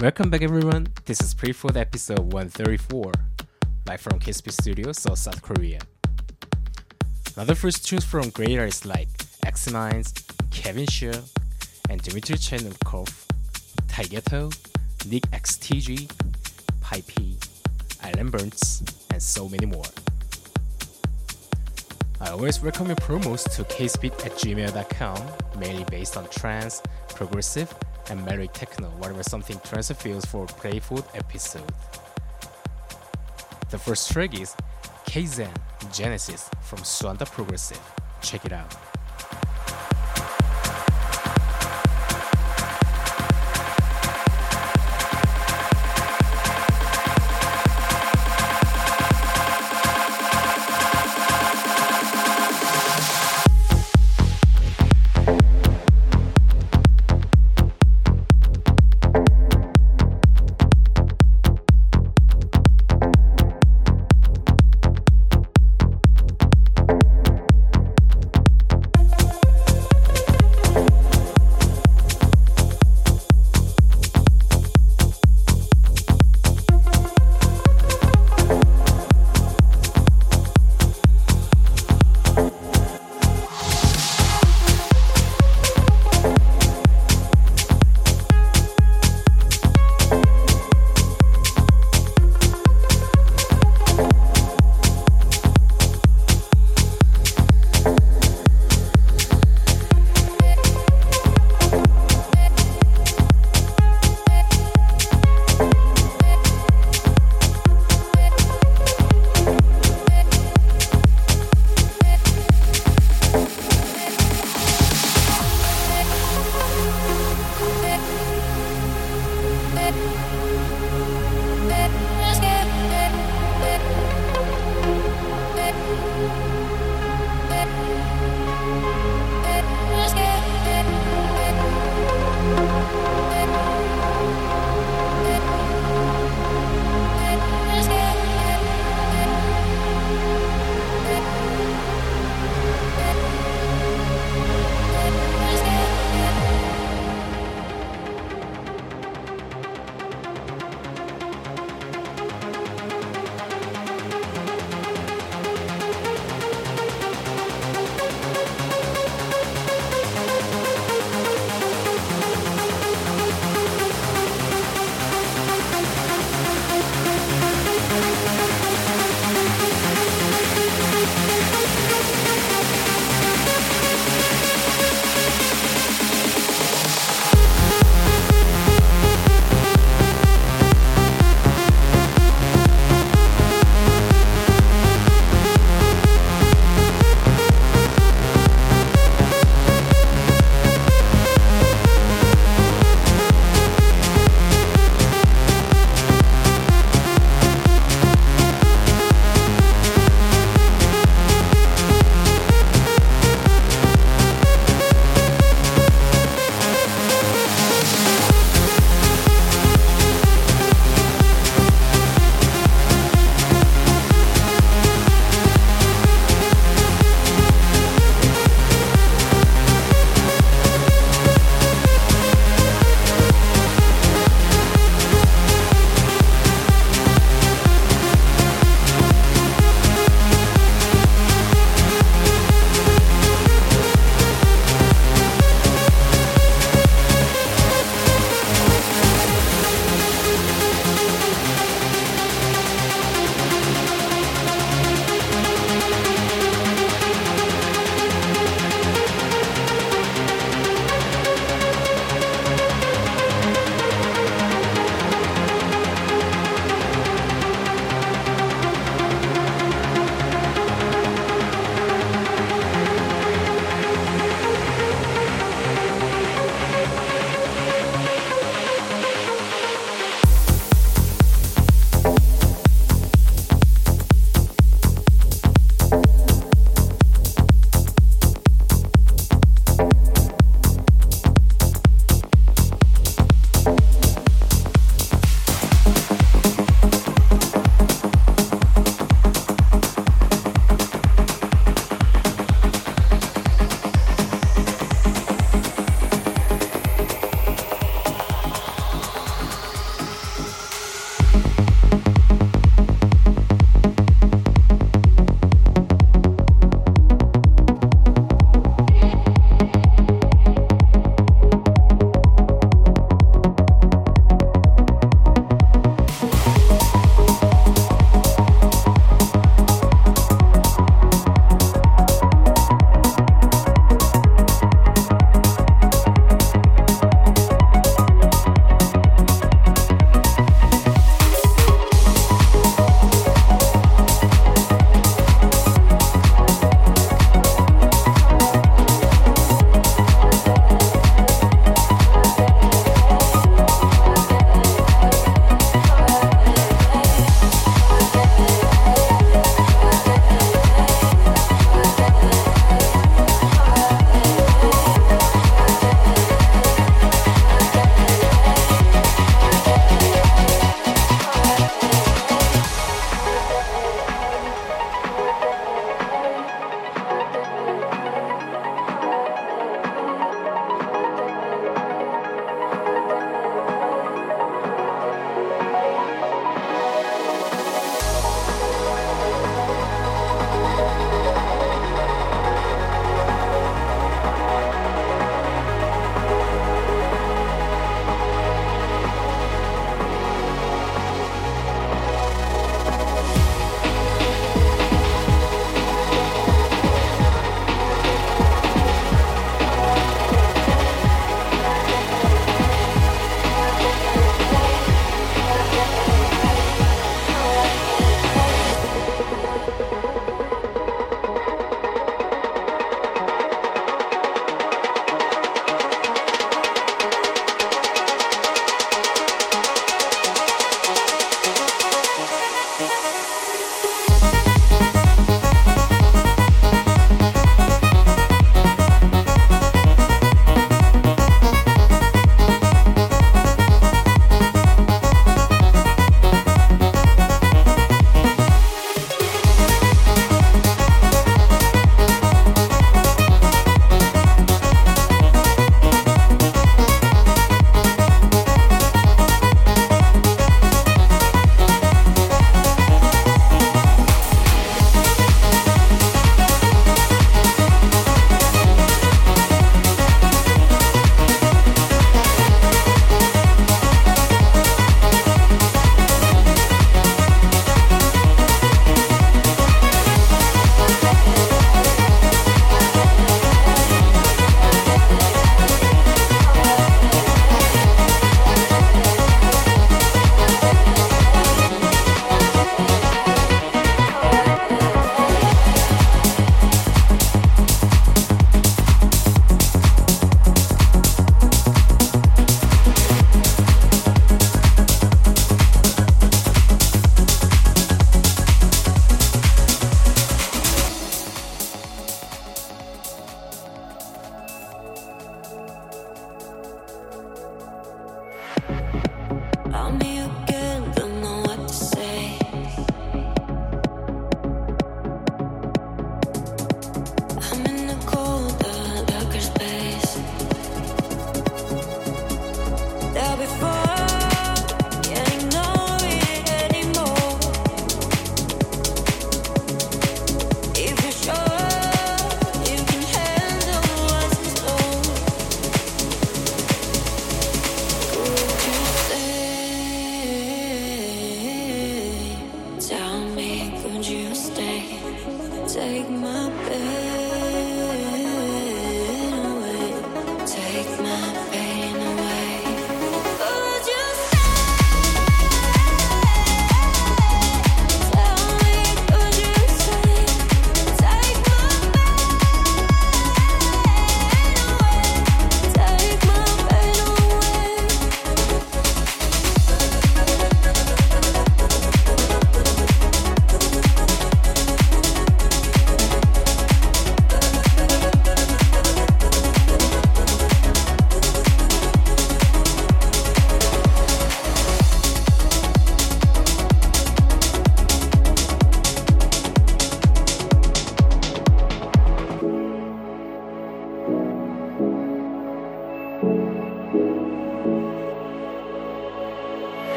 Welcome back, everyone. This is Pre-Food episode 134, live from KSP Studio, Seoul, South Korea. Another first tunes from great artists like Eximinds, Kevin Shiah, and Dmitry Chelnokov, Taygeto, Nick XTG, Paipy, Allan Berndtz, and so many more. I always recommend promos to kspeed at gmail.com, mainly based on trance, progressive, and melodic techno, whatever something trance feels for playful episode. The first track is KayZen Genesis from Suanda Progressive. Check it out.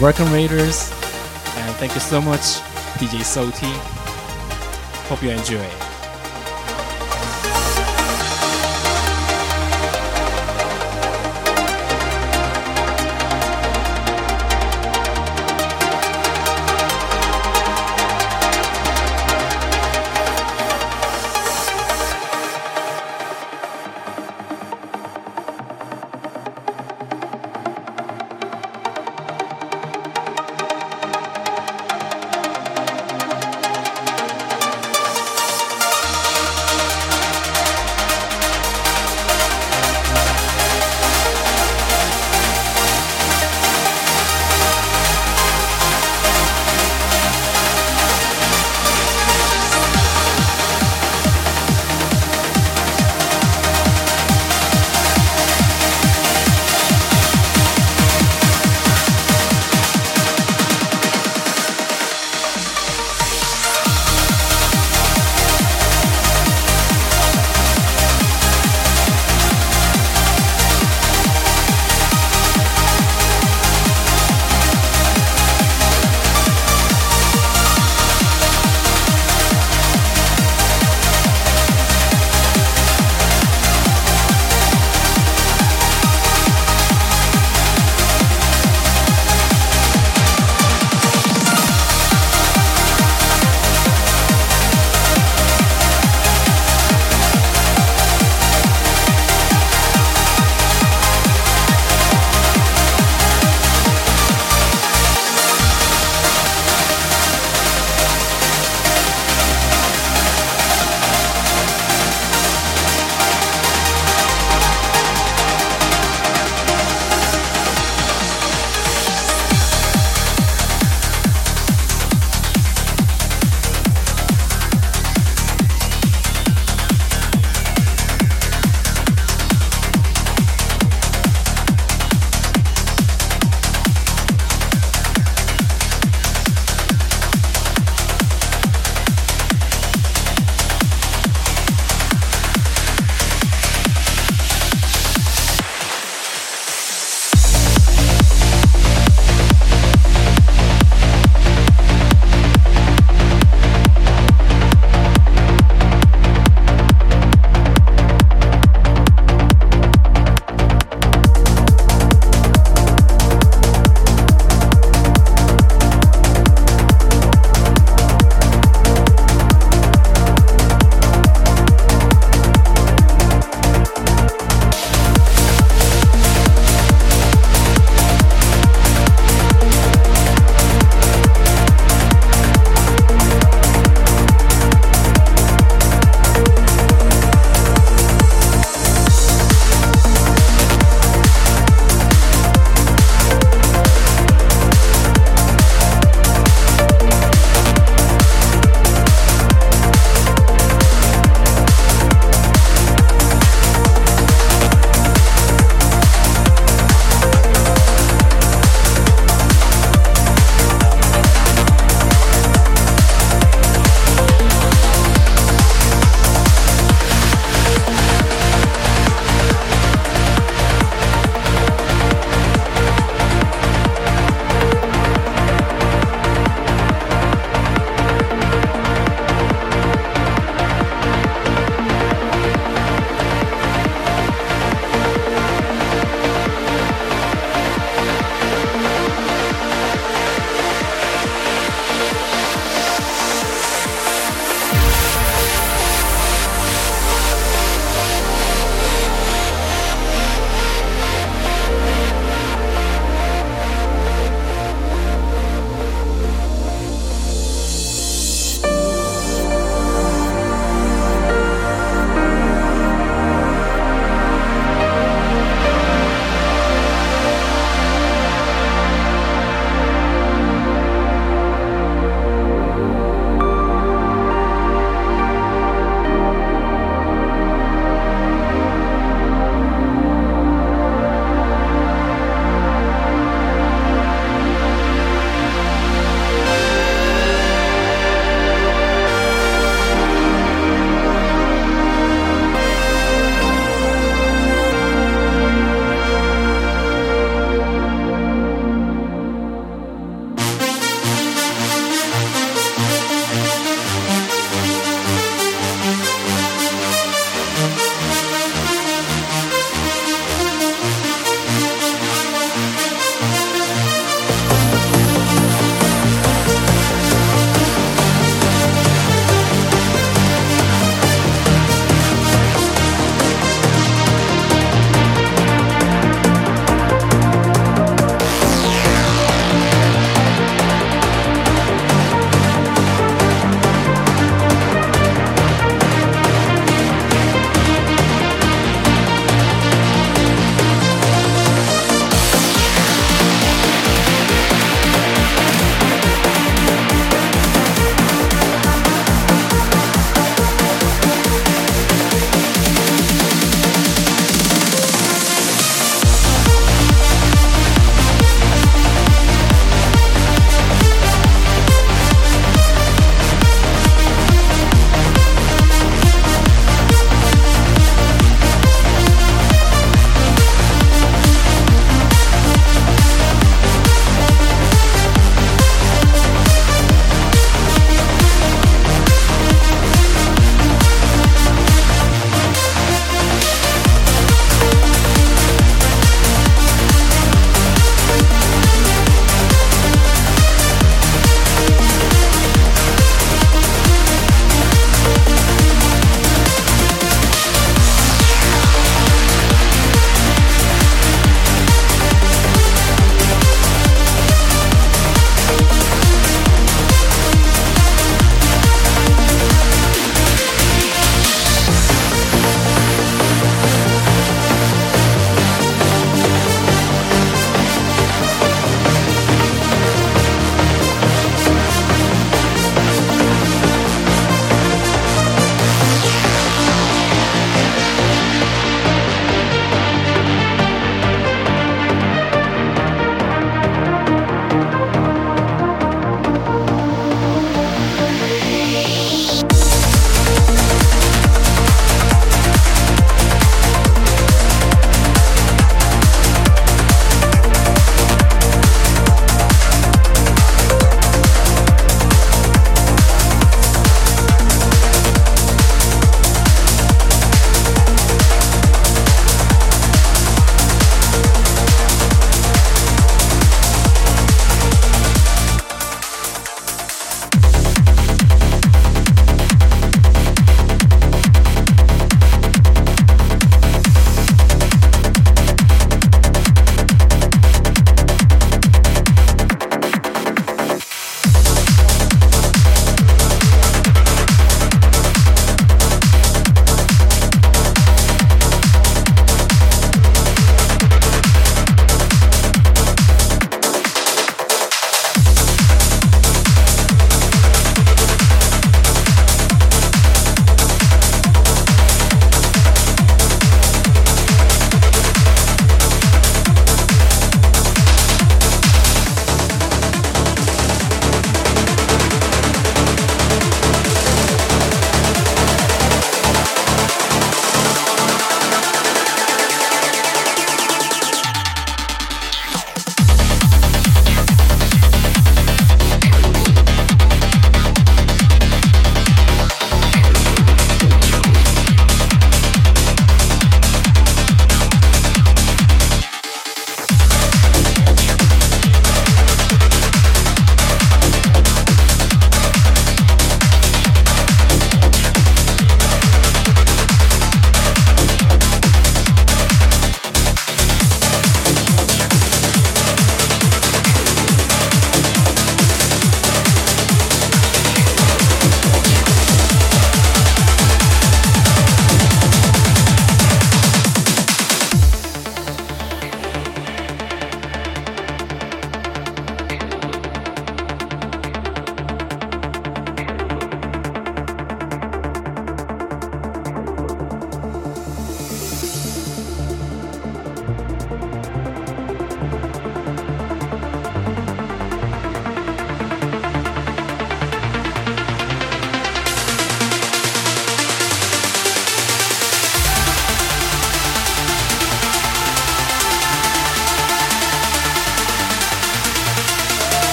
Welcome Raiders, and thank you so much, DJ Soti. Hope you enjoy.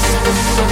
Christmas.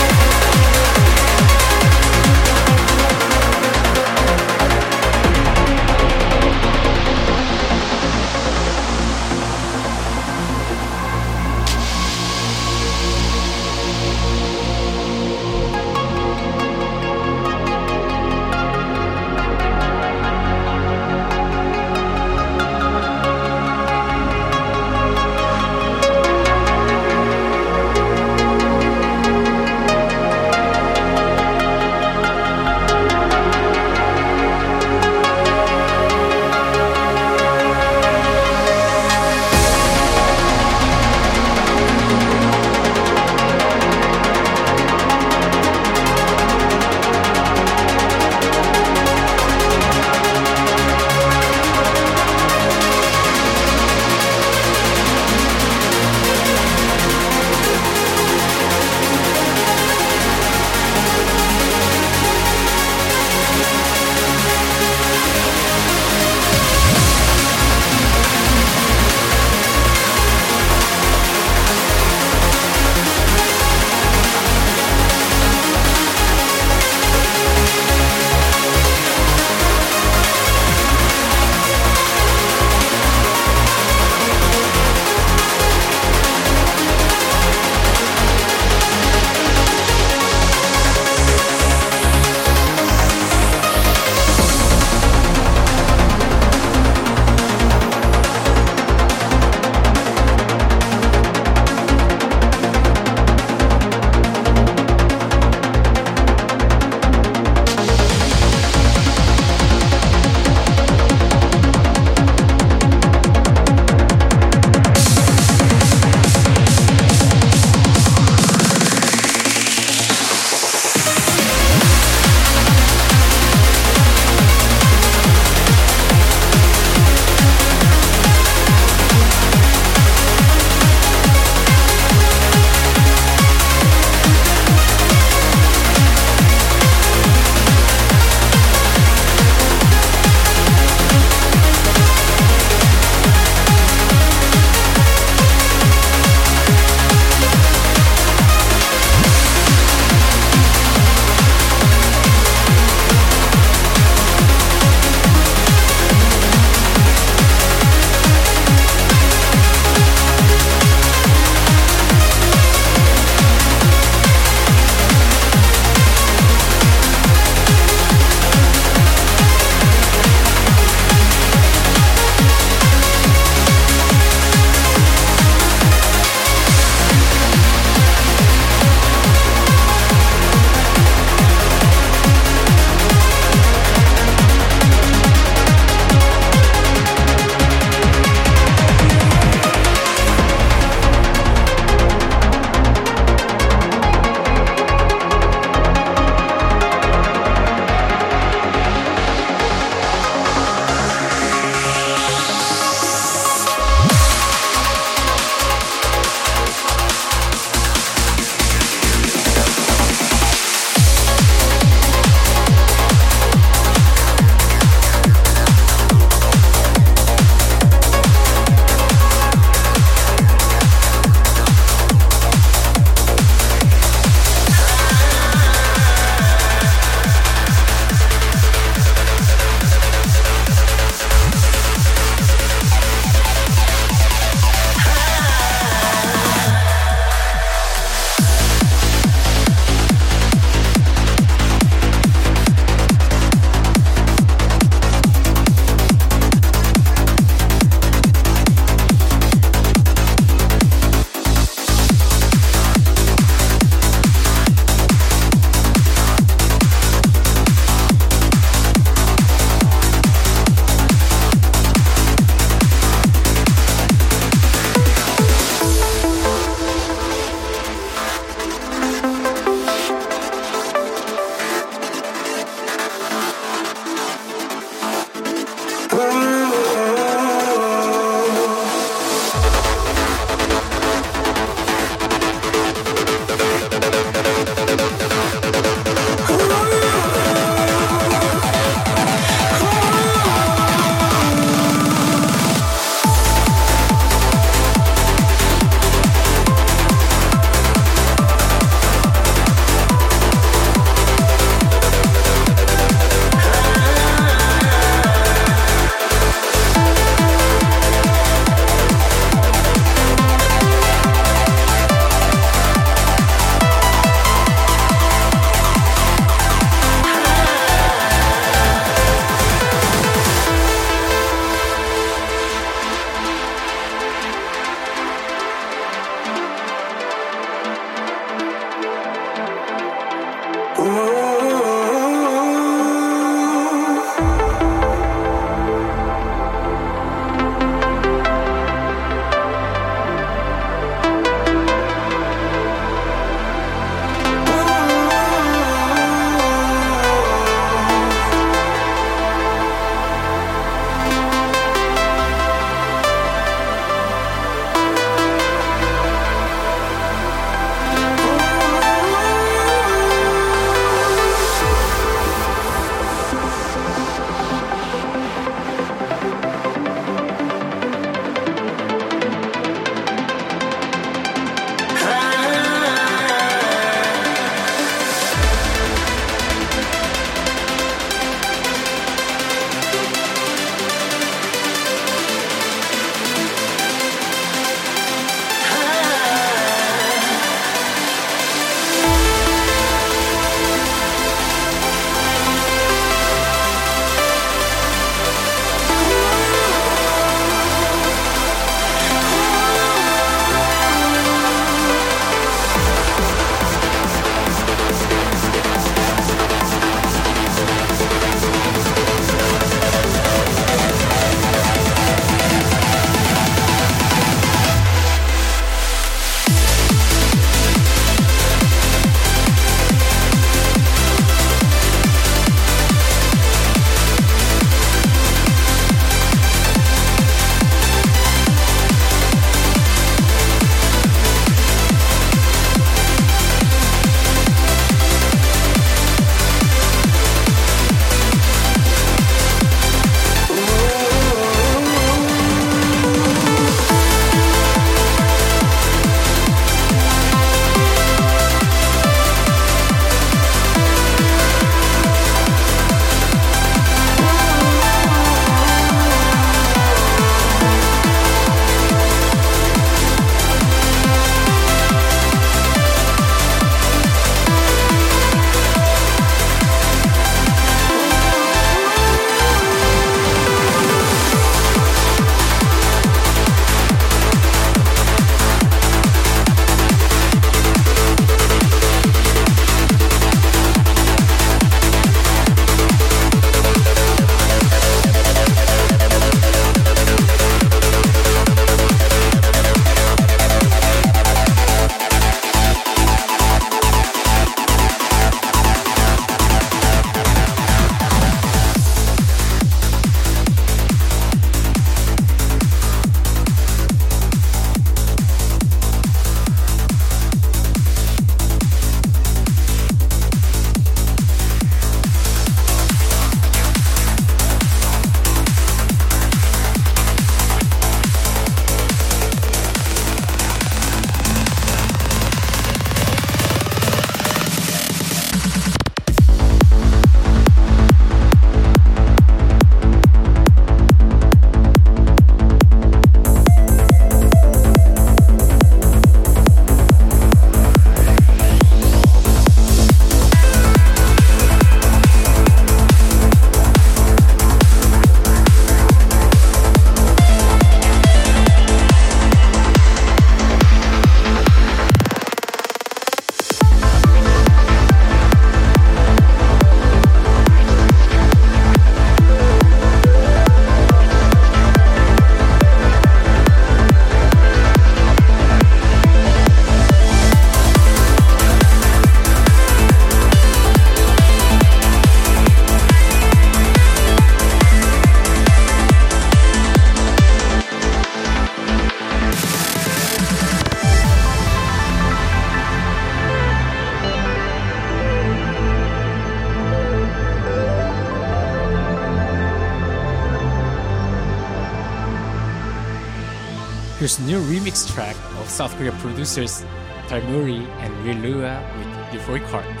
Here's a new remix track of South Korea producers Talmuri and Rilua with Euphory Cards,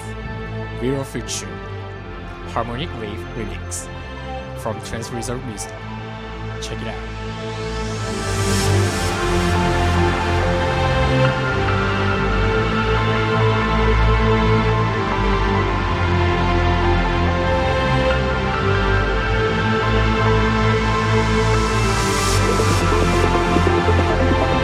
Real Future, Harmonic Wave remix from Trans Resort Music. Check it out. Thank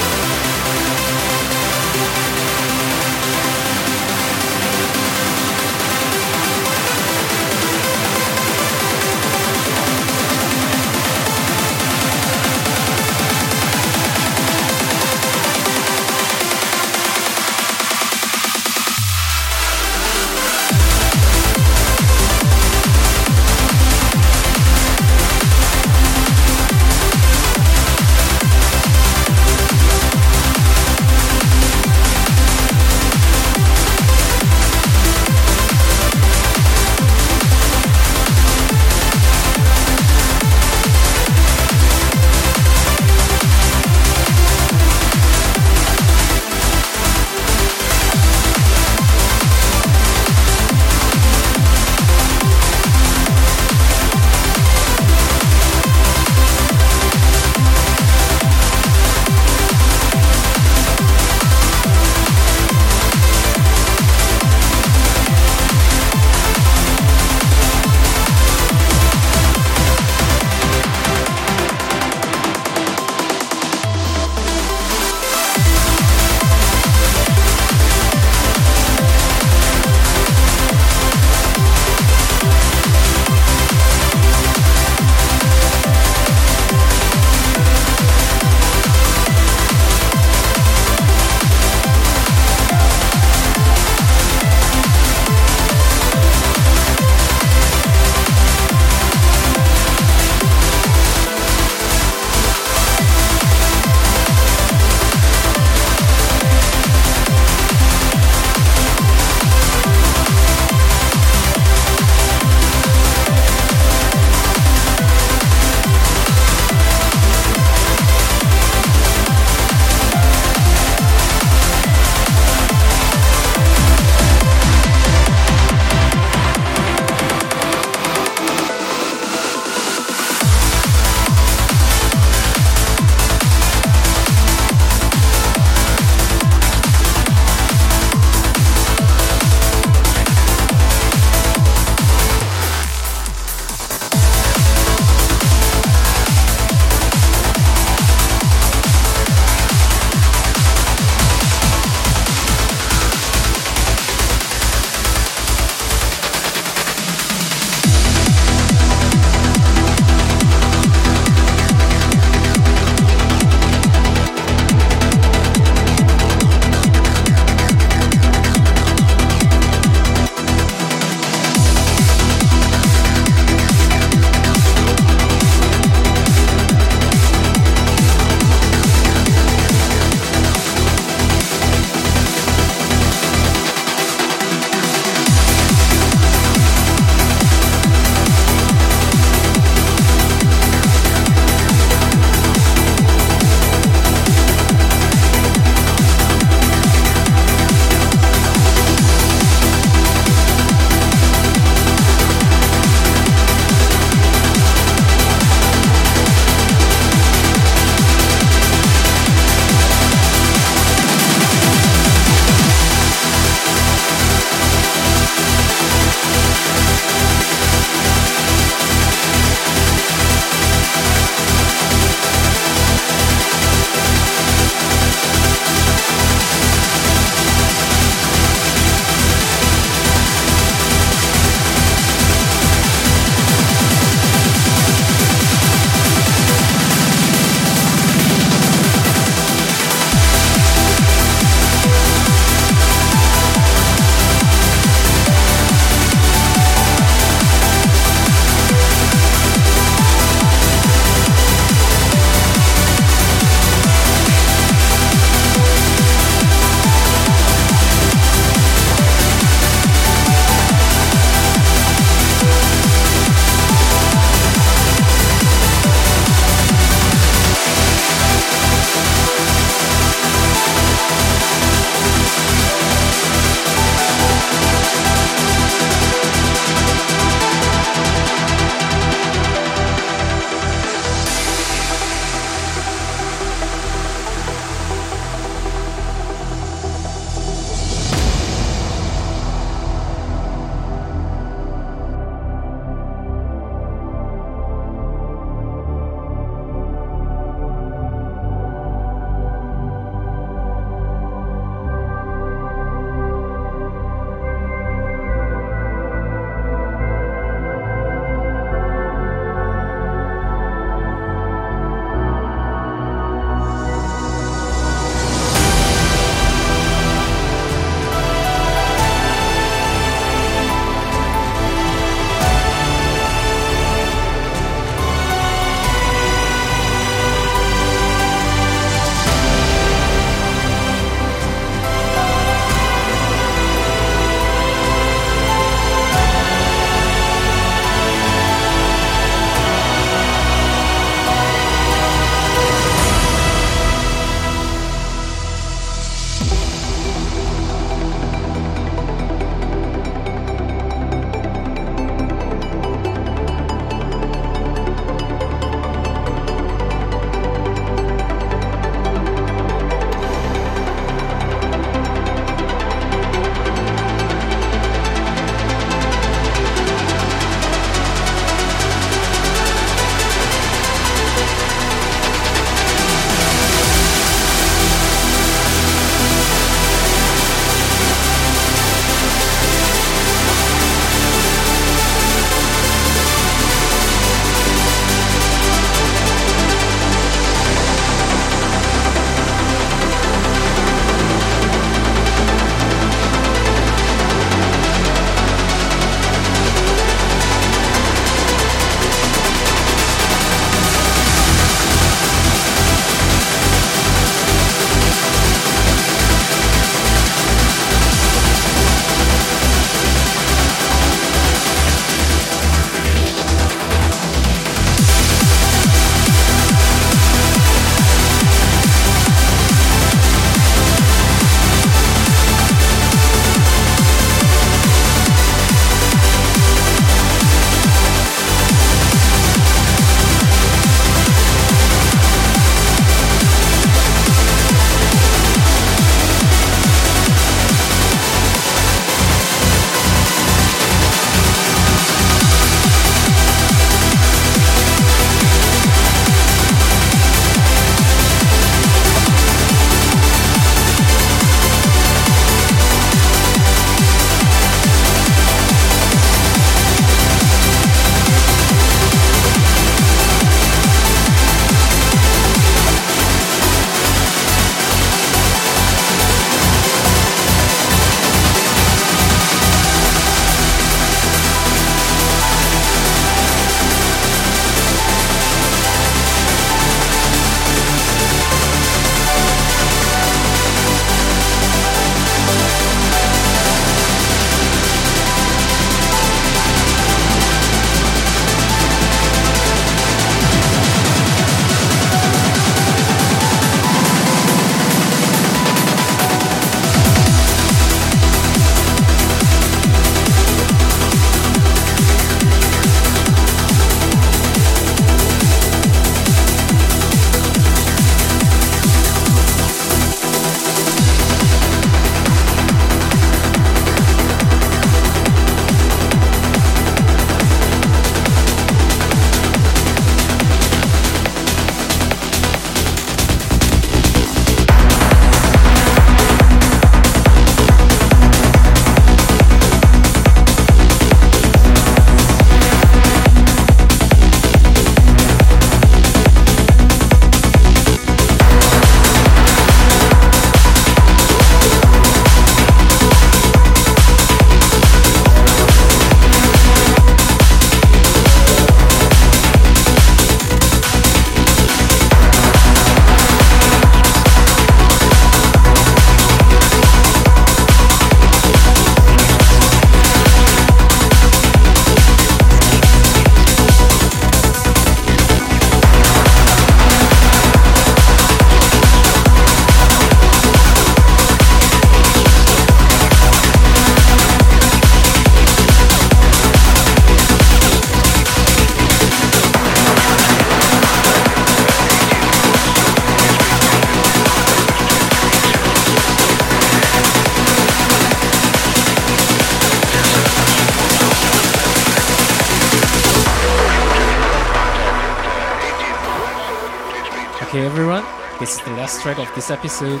this episode.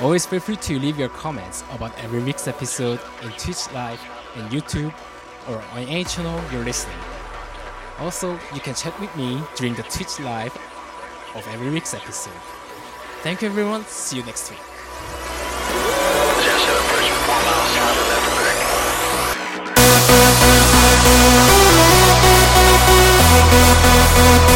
Always feel free to leave your comments about every week's episode in Twitch Live and YouTube or on any channel you're listening. Also, you can chat with me during the Twitch Live of every week's episode. Thank you everyone. See you next week. Thank you.